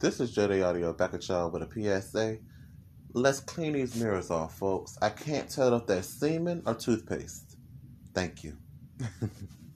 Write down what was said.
This is Jody Audio back at y'all with a PSA. Let's clean these mirrors off, folks. I can't tell if that's semen or toothpaste. Thank you.